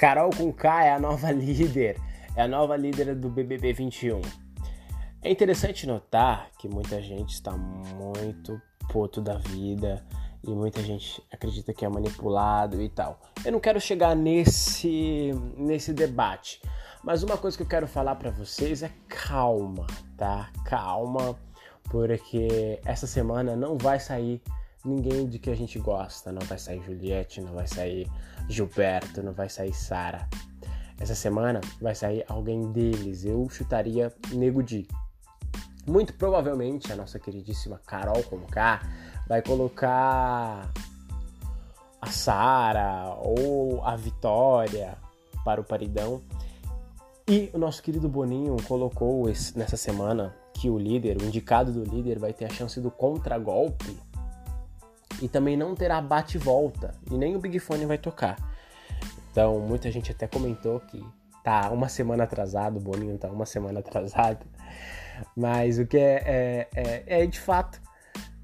Carol com K é a nova líder, é a nova líder do BBB 21. É interessante notar que muita gente está muito puto da vida e muita gente acredita que é manipulado e tal. Eu não quero chegar nesse nesse debate, mas uma coisa que eu quero falar para vocês é calma, tá? Calma, porque essa semana não vai sair ninguém de que a gente gosta. Não vai sair Juliette, não vai sair Gilberto, não vai sair Sara. Essa semana vai sair alguém deles. Eu chutaria Nego Di. Muito provavelmente a nossa queridíssima Carol K vai colocar a Sara ou a Vitória para o paridão. E o nosso querido Boninho colocou nessa semana que o líder, o indicado do líder, vai ter a chance do contragolpe e também não terá bate-volta e nem o Big Fone vai tocar. Então, muita gente até comentou que tá uma semana atrasado, o Boninho tá uma semana atrasado, mas o que é, é, é, é de fato,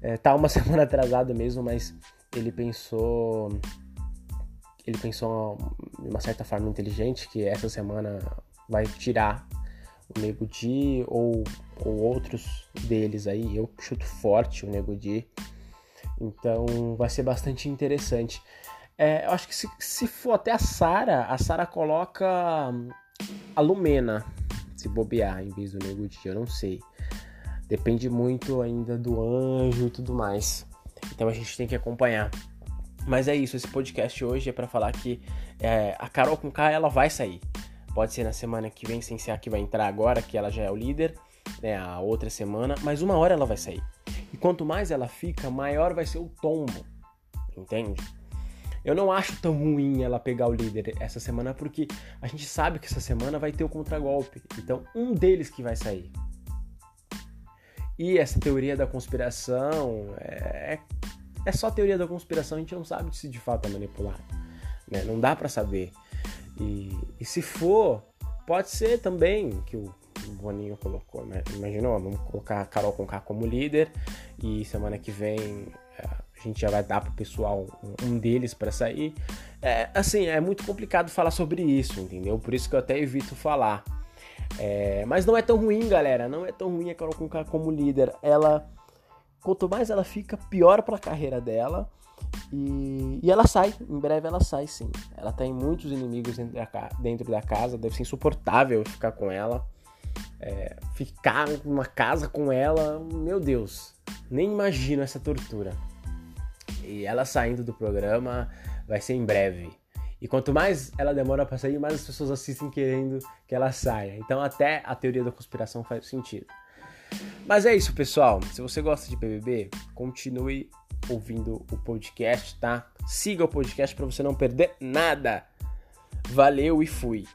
é, tá uma semana atrasado mesmo, mas ele pensou, ele pensou de uma certa forma inteligente que essa semana vai tirar o Nego Di ou, ou outros deles aí, eu chuto forte o Nego Di, então vai ser bastante interessante. É, eu acho que se, se for até a Sara, a Sara coloca a Lumena, se bobear, em vez do Nego Di, eu não sei. Depende muito ainda do anjo e tudo mais. Então a gente tem que acompanhar. Mas é isso, esse podcast hoje é para falar que é, a Carol com K ela vai sair. Pode ser na semana que vem, sem ser a que vai entrar agora, que ela já é o líder, né, a outra semana, mas uma hora ela vai sair. Quanto mais ela fica, maior vai ser o tombo. Entende? Eu não acho tão ruim ela pegar o líder essa semana, porque a gente sabe que essa semana vai ter o contragolpe. Então, um deles que vai sair. E essa teoria da conspiração é, é só teoria da conspiração, a gente não sabe se de fato é manipulado. Né? Não dá para saber. E, e se for, pode ser também que o o Boninho colocou, né? Imaginou? Vamos colocar a Carol Conká como líder e semana que vem é, a gente já vai dar pro pessoal um deles para sair. É, assim, é muito complicado falar sobre isso, entendeu? Por isso que eu até evito falar. É, mas não é tão ruim, galera. Não é tão ruim a Carol Conká como líder. Ela, quanto mais ela fica, pior para a carreira dela. E, e, ela sai, em breve ela sai sim. Ela tem muitos inimigos dentro da, dentro da casa, deve ser insuportável ficar com ela é, ficar numa casa com ela, meu Deus, nem imagino essa tortura. E ela saindo do programa vai ser em breve. E quanto mais ela demora para sair, mais as pessoas assistem querendo que ela saia. Então até a teoria da conspiração faz sentido. Mas é isso, pessoal. Se você gosta de BBB, continue ouvindo o podcast, tá? Siga o podcast para você não perder nada. Valeu e fui.